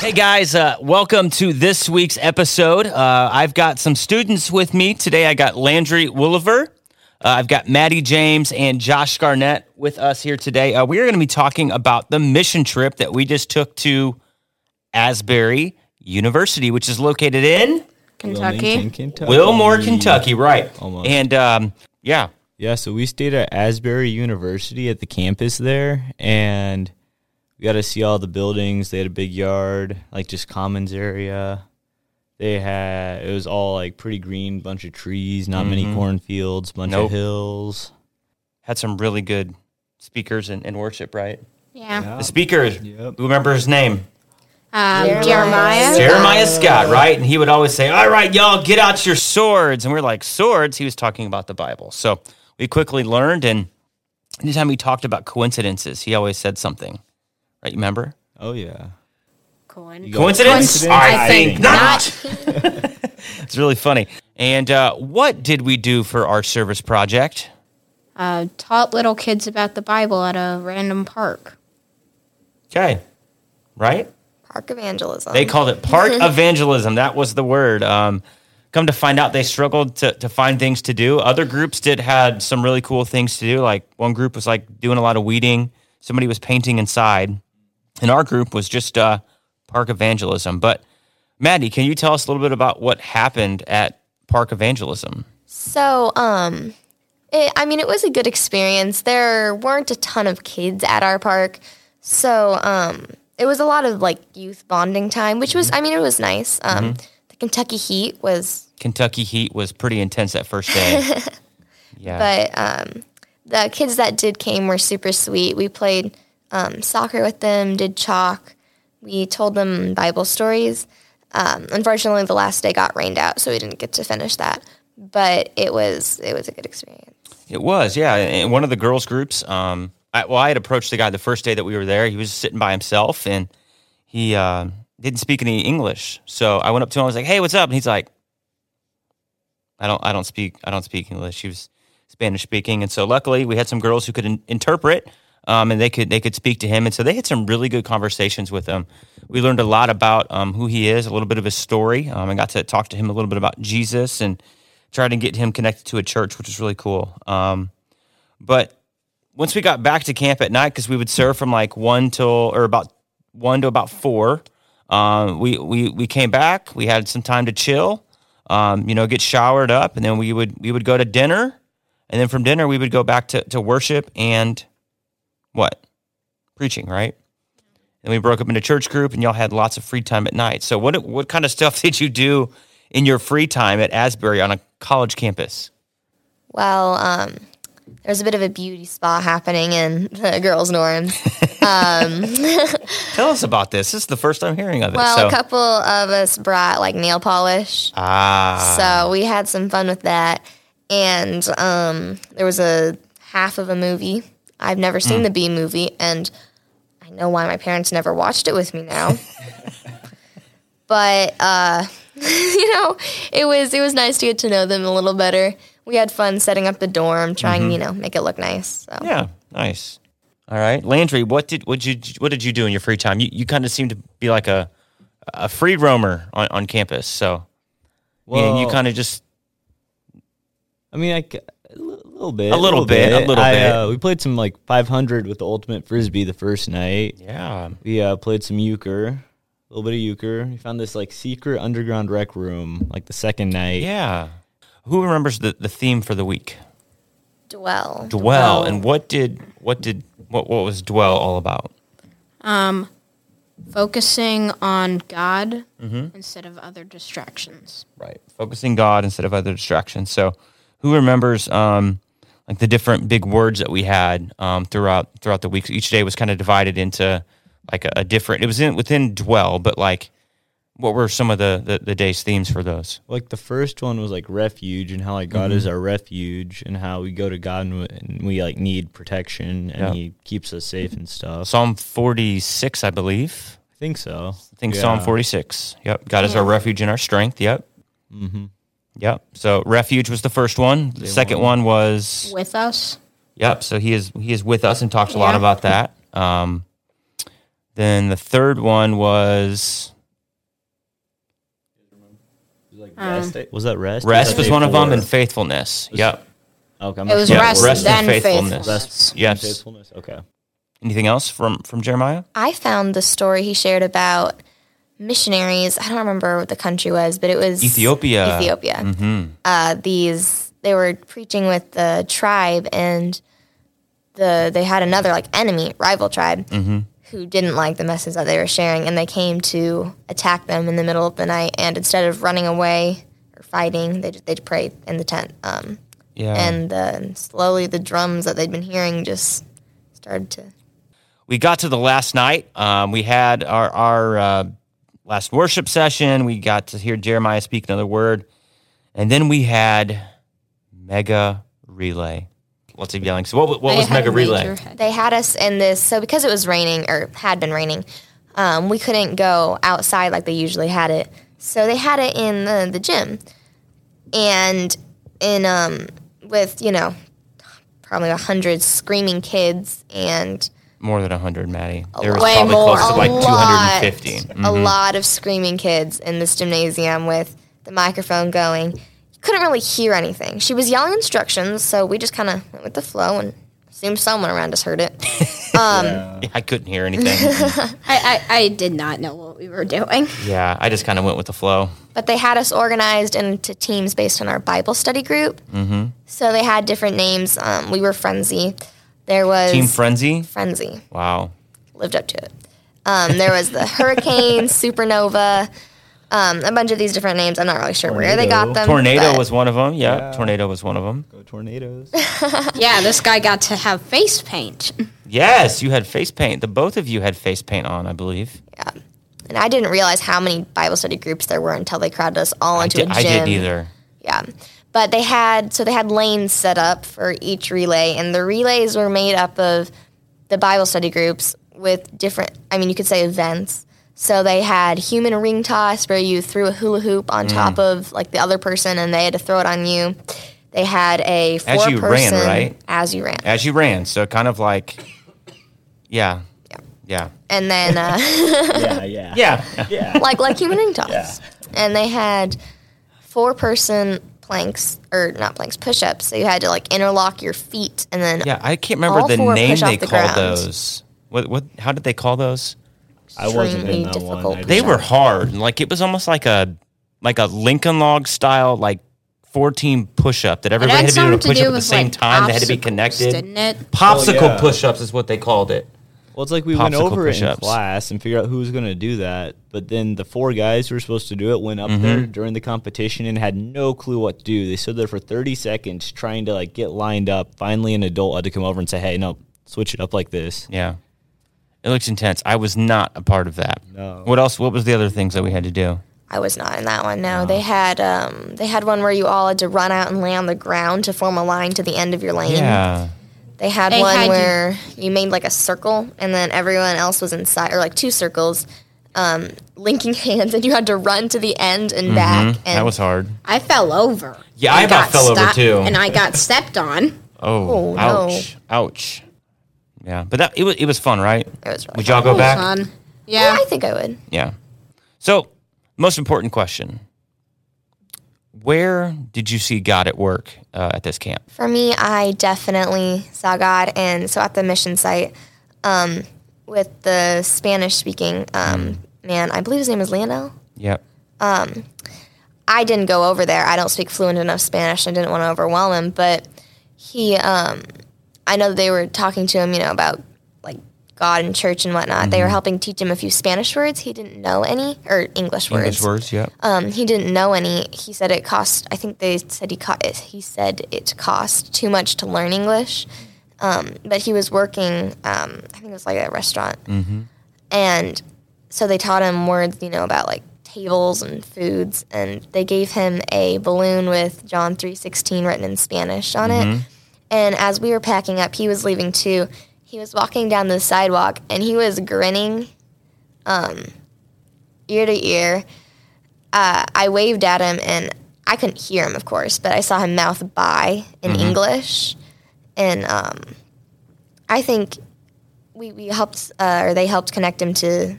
Hey guys, uh, welcome to this week's episode. Uh, I've got some students with me today. I got Landry Wooliver, uh, I've got Maddie James and Josh Garnett with us here today. Uh, we are going to be talking about the mission trip that we just took to Asbury University, which is located in Kentucky. Wilmington, Kentucky. Wilmore, Kentucky. Right, Almost. and um, yeah, Yeah, so we stayed at Asbury University at the campus there, and we got to see all the buildings. They had a big yard, like just commons area. They had it was all like pretty green, bunch of trees, not many cornfields, bunch Nope. of hills. had some really good speakers in, and worship. Right, Yeah. the speaker. Yep. Who remember his name? Um, Jeremiah. Jeremiah. Jeremiah Scott, right? And he would always say, All right, y'all, get out your swords. And we're like, Swords? He was talking about the Bible. So we quickly learned. And anytime he talked about coincidences, he always said something, right? You remember? Oh yeah. Coin. You got Coincidence? I think not. It's really funny. And uh, what did we do for our service project? Uh, taught little kids about the Bible at a random park. Okay, right? Park evangelism. They called it park evangelism. That was the word. Um, come to find out, they struggled to, to find things to do. Other groups did had some really cool things to do. Like one group was like doing a lot of weeding. Somebody was painting inside, and our group was just uh, park evangelism. But Maddie, can you tell us a little bit about what happened at park evangelism? So, um, it, I mean, it was a good experience. There weren't a ton of kids at our park, so um, it was a lot of like youth bonding time, which was, I mean, it was nice. Um, The Kentucky Heat was, Kentucky heat was pretty intense that first day. Yeah, but um, the kids that did came were super sweet. We played um, soccer with them, did chalk. We told them Bible stories. Um, unfortunately, the last day got rained out, so we didn't get to finish that. But it was it was a good experience. It was, yeah. And one of the girls' groups, um, I, well, I had approached the guy the first day that we were there. He was sitting by himself and he uh, didn't speak any English. So I went up to him. I was like, "Hey, what's up?" And he's like, "I don't, I don't speak, I don't speak English." He was Spanish speaking, and so luckily we had some girls who could in- interpret, um, and they could they could speak to him, and so they had some really good conversations with him. We learned a lot about um, who he is, a little bit of his story. Um, I got to talk to him a little bit about Jesus and try to get him connected to a church, which was really cool. Um, but once we got back to camp at night, because we would serve from like one till or about one to about four, um, we we we came back. We had some time to chill, um, you know, get showered up, and then we would we would go to dinner, and then from dinner we would go back to to worship and what preaching, right? And we broke up into church group, and y'all had lots of free time at night. So what what kind of stuff did you do in your free time at Asbury on a college campus? Well, um, there's a bit of a beauty spa happening in the girls' dorms. Tell us about this. This is the first time hearing of it. Well, so. a couple of us brought like nail polish, ah, so we had some fun with that. And um, there was a half of a movie. I've never seen the Bee Movie, and I know why my parents never watched it with me now. but uh, you know, it was it was nice to get to know them a little better. We had fun setting up the dorm, trying Mm-hmm. you know make it look nice. So. yeah, nice. All right, Landry, what did what you what did you do in your free time? You you kind of seem to be like a a free roamer on, on campus. So, meaning you Well, kind of just I mean, I, c- a li- little bit, A little bit, a little I, bit. Uh, we played some like 500 with the ultimate frisbee the first night. yeah. We uh, played some euchre, a little bit of euchre. We found this like secret underground rec room like the second night. Yeah. Who remembers the, the theme for the week? Dwell. Dwell. And what did what did what what was dwell all about? Um, focusing on God Mm-hmm. instead of other distractions. Right. Focusing God instead of other distractions. So, who remembers um, like the different big words that we had um, throughout throughout the week? Each day was kind of divided into like a, a different. It was in within dwell, but like what were some of the, the the day's themes for those? Like the first one was like refuge and how like God Mm-hmm. is our refuge and how we go to God and we, and we like need protection and Yeah. He keeps us safe and stuff. Psalm forty six, I believe. I think so. I think Psalm forty six. Yep. God is our refuge and our strength. Yep. Mm-hmm. Yep. So refuge was the first one. The second one was With us, Yep. So he is he is with us and talks a lot Yeah. about that. Um, Then the third one was Was that rest? rest that was one of them, and faithfulness. Yep. Okay, I'm It was not- Yeah, rest, rest and then faithfulness. faithfulness. Rest. Yes. Faithfulness. Okay. Anything else from from Jeremiah? I found the story he shared about missionaries. I don't remember what the country was, but it was Ethiopia. Ethiopia. Uh, these they were preaching with the tribe, and the they had another like enemy, rival tribe, who didn't like the message that they were sharing, and they came to attack them in the middle of the night. And instead of running away or fighting, they they prayed in the tent. Um, Yeah. and uh, slowly the drums that they'd been hearing just started to we got to the last night. Um, we had our our uh, last worship session. We got to hear Jeremiah speak another word, and then we had mega relay. Lots of yelling. So what, what was mega relay? they had us in this so because it was raining or had been raining um, we couldn't go outside like they usually had it so they had it in the, the gym and in um, with you know probably a hundred screaming kids and More than hundred, Maddie. There was Way probably more. close to like a two hundred and fifty. lot, a lot of screaming kids in this gymnasium with the microphone going you couldn't really hear anything she was yelling instructions so we just kind of went with the flow and assumed someone around us heard it I couldn't hear anything. I, I, I did not know what we were doing. yeah, I just kind of went with the flow. but they had us organized into teams based on our Bible study group. Mm-hmm. So they had different names. Um, we were Frenzy. There was Team Frenzy. Frenzy. Wow. Lived up to it. Um, there was the Hurricane, Supernova, um, a bunch of these different names. I'm not really sure where they got Tornado. them. Tornado but was one of them. Yeah, Yeah. tornado was one of them. Go tornadoes. Yeah, this guy got to have face paint. Yes, you had face paint. The both of you had face paint on, I believe. Yeah. And I didn't realize how many Bible study groups there were until they crowded us all I, into did, a I gym. didn't either. Yeah. But they had so they had lanes set up for each relay and the relays were made up of the Bible study groups with different I mean you could say events. So they had human ring toss where you threw a hula hoop on top of like the other person and they had to throw it on you. They had a four As you ran, right? as you ran. As you ran, so kind of like, yeah, yeah, yeah, And then uh, yeah, yeah, yeah. yeah. like like human ring toss. Yeah. And they had four person planks or not planks, push ups. So you had to like interlock your feet and then Yeah, I can't remember All the four name push off they the called ground. those. What what? How did they call those? I wasn't Extremely in that difficult one. I They were hard. Like it was almost like a like a Lincoln log style like fourteen push up that everybody had to be able to push up at the same time. They had to be connected. Didn't it? Oh, Popsicle Oh, yeah. push ups is what they called it. Well, it's like we went Popsicle over it in push-ups. class and figured out who was going to do that. But then the four guys who were supposed to do it went up Mm-hmm. there during the competition and had no clue what to do. They stood there for 30 seconds trying to like get lined up. Finally, an adult had to come over and say, "Hey, no, switch it up like this." Yeah. It looks intense. I was not a part of that. No. What else? What was the other things that we had to do? I was not in that one. No, they had um, they had one where you all had to run out and lay on the ground to form a line to the end of your lane. Yeah. They had They one had where you made like a circle and then everyone else was inside, or like two circles, um, linking hands, and you had to run to the end and back. And Mm-hmm. That was hard. I fell over. Yeah, I about got fell over, too. And I got stepped on. Oh, Oh, no. ouch, ouch. Yeah, but that it was it was fun, right? It was really Would y'all go It was back? fun. yeah, Yeah. I think I would. Yeah. So, most important question: Where did you see God at work uh, at this camp? For me, I definitely saw God, and so at the mission site, um, with the Spanish speaking um, man, I believe his name is Lionel. Yep. I didn't go over there. I don't speak fluent enough Spanish. And I didn't want to overwhelm him, but he, um, I know that they were talking to him, you know, about God and church and whatnot. They were helping teach him a few Spanish words. He didn't know any, or English words. English words. Yep. Um, he didn't know any. He said it cost. I think they said he cost. He said it cost too much to learn English. Um, but he was working. Um, I think it was like a restaurant, and so they taught him words, you know, about like tables and foods, and they gave him a balloon with John three sixteen written in Spanish on it. And as we were packing up, he was leaving too. He was walking down the sidewalk, and he was grinning, um, ear to ear. Uh, I waved at him and I couldn't hear him, of course, but I saw him mouth "bye" in English, and um, I think we, we helped uh, or they helped connect him to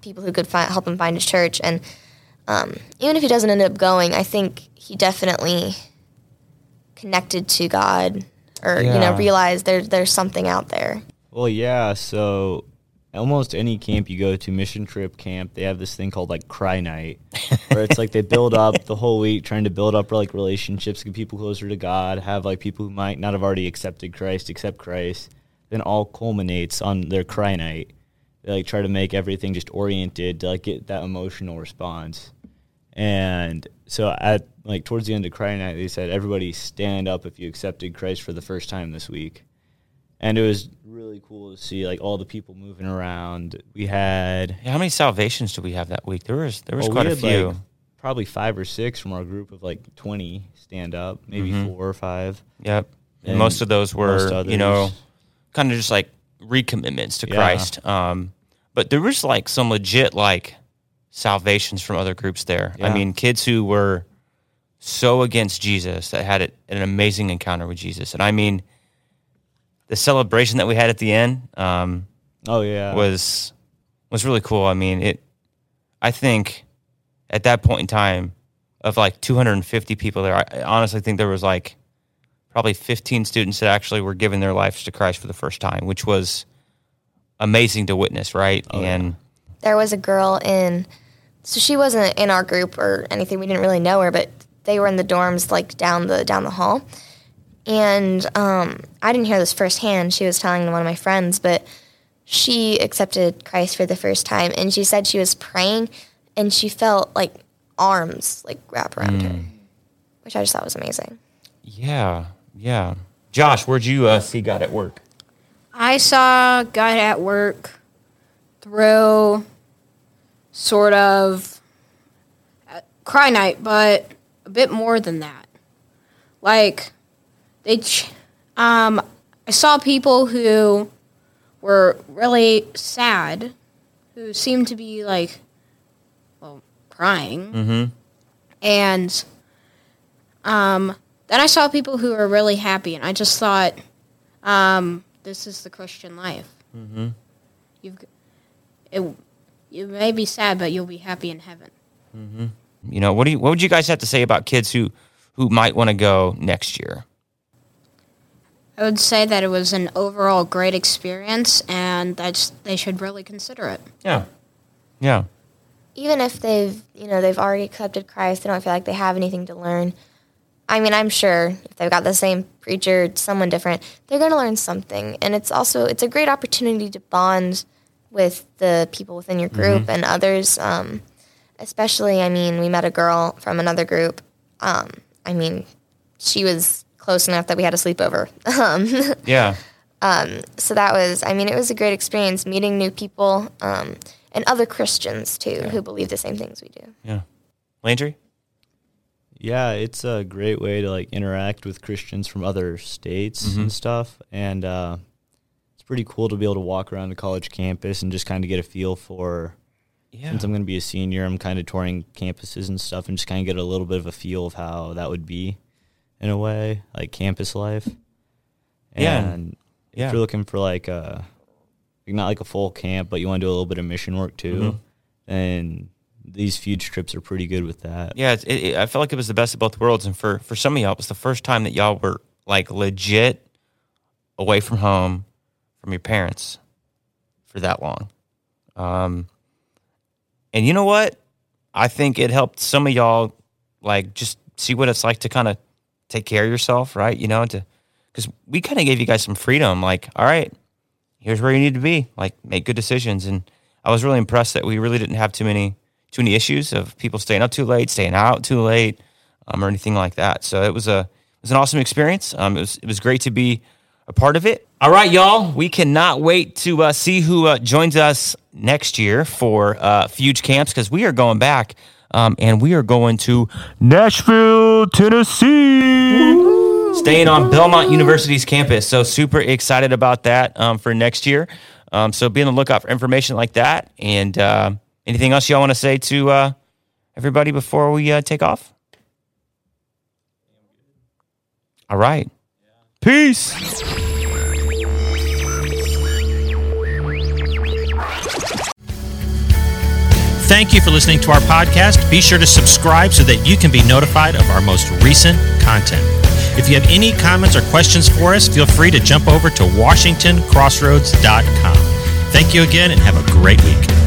people who could fi- help him find his church. And um, even if he doesn't end up going i think he definitely connected to god or you know realize realized there, there's something out there Well, yeah. So almost any camp you go to, mission trip camp, they have this thing called like Cry Night, where it's like they build up the whole week trying to build up like relationships, get people closer to God, have like people who might not have already accepted Christ accept Christ. Then all culminates on their Cry Night. They like try to make everything just oriented to like get that emotional response. And so at like towards the end of Cry Night, they said everybody stand up if you accepted Christ for the first time this week and it was really cool to see like all the people moving around. We had Yeah, how many salvations do we have that week? There was there was oh, we quite a few. like, probably five or six from our group of like twenty stand up, maybe Mhm. four or five. yep. And and most of those were, you know, kind of just like recommitments to Yeah. Christ. Um, but there was like some legit like salvations from other groups there. I mean, kids who were so against Jesus that had it, an amazing encounter with Jesus. And I mean, the celebration that we had at the end um, Oh yeah, was was really cool. I mean, it. I think at that point in time, of like 250 people there, I I honestly think there was like probably 15 students that actually were giving their lives to Christ for the first time, which was amazing to witness, right? Oh, yeah. and there was a girl in so she wasn't in our group or anything. We didn't really know her but they were in the dorms like down the down the hall. And um, i didn't hear this firsthand. She was telling one of my friends but she accepted christ for the first time and she said she was praying and she felt like arms like wrap around her which i just thought was amazing. Yeah, yeah. Josh, where'd you uh, see God at work? I saw God at work through sort of uh, cry night, but a bit more than that. Like they, ch- um, I saw people who were really sad, who seemed to be like, well, crying, Mm-hmm. and um, then I saw people who were really happy, and I just thought, um, this is the Christian life. Mm-hmm. You've, it, you may be sad, but you'll be happy in heaven. Mm-hmm. You know, what do you, what would you guys have to say about kids who who might want to go next year? I would say that it was an overall great experience, and that they should really consider it. Yeah, yeah. even if they've you know they've already accepted Christ, they don't feel like they have anything to learn. I mean, I'm sure if they've got the same preacher, someone different, they're going to learn something, and it's also it's a great opportunity to bond with the people within your group and others. Um, especially, I mean, we met a girl from another group. Um, I mean, she was close enough that we had a sleepover. Um, Yeah. so that was i mean it was a great experience meeting new people um, and other christians too who believe the same things we do Yeah. Landry? Yeah, it's a great way to like interact with Christians from other states Mm-hmm. and stuff, and uh, it's pretty cool to be able to walk around the college campus and just kind of get a feel for. Yeah. Since I'm going to be a senior, I'm kind of touring campuses and stuff, and just kind of get a little bit of a feel of how that would be, in a way, like campus life. Yeah. And Yeah. if you're looking for like a, not like a full camp, but you want to do a little bit of mission work too, Mhm. then these fuge trips are pretty good with that. Yeah, it's, it, it, I felt like it was the best of both worlds, and for for some of y'all, it was the first time that y'all were like legit away from home, from your parents, for that long. Um, and you know what? I think it helped some of y'all like just see what it's like to kind of take care of yourself, right? You know, to because we kind of gave you guys some freedom. Like, all right, here's where you need to be. Like, make good decisions. And I was really impressed that we really didn't have too many too many issues of people staying up too late, staying out too late, um, or anything like that. So it was a it was an awesome experience. Um, it was it was great to be a part of it. All right, y'all, we cannot wait to uh, see who uh, joins us next year for uh, Fuge Camps because we are going back. Um, and we are going to Nashville, Tennessee. Staying on Belmont University's campus. So, super excited about that um, for next year. Um, so, be on the lookout for information like that. And uh, anything else y'all want to say to uh, everybody before we uh, take off? All right. Peace. Thank you for listening to our podcast. Be sure to subscribe so that you can be notified of our most recent content. If you have any comments or questions for us, feel free to jump over to WashingtonCrossroads.com. Thank you again and have a great week.